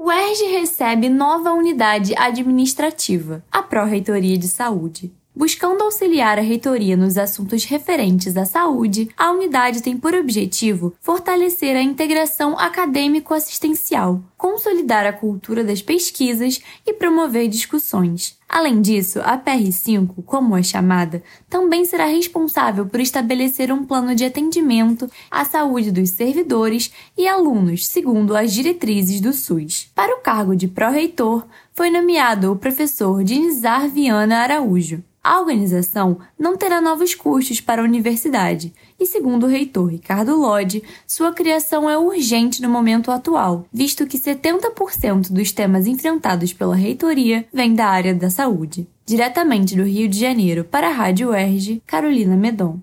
O ERJ recebe nova unidade administrativa, a Pró-Reitoria de Saúde. Buscando auxiliar a reitoria nos assuntos referentes à saúde, a unidade tem por objetivo fortalecer a integração acadêmico-assistencial, consolidar a cultura das pesquisas e promover discussões. Além disso, a PR5, como é chamada, também será responsável por estabelecer um plano de atendimento à saúde dos servidores e alunos, segundo as diretrizes do SUS. Para o cargo de pró-reitor, foi nomeado o professor Dinizar Viana Araújo. A organização não terá novos custos para a universidade e, segundo o reitor Ricardo Lodge, sua criação é urgente no momento atual, visto que 70% dos temas enfrentados pela reitoria vêm da área da saúde. Diretamente do Rio de Janeiro para a Rádio UERJ, Carolina Medon.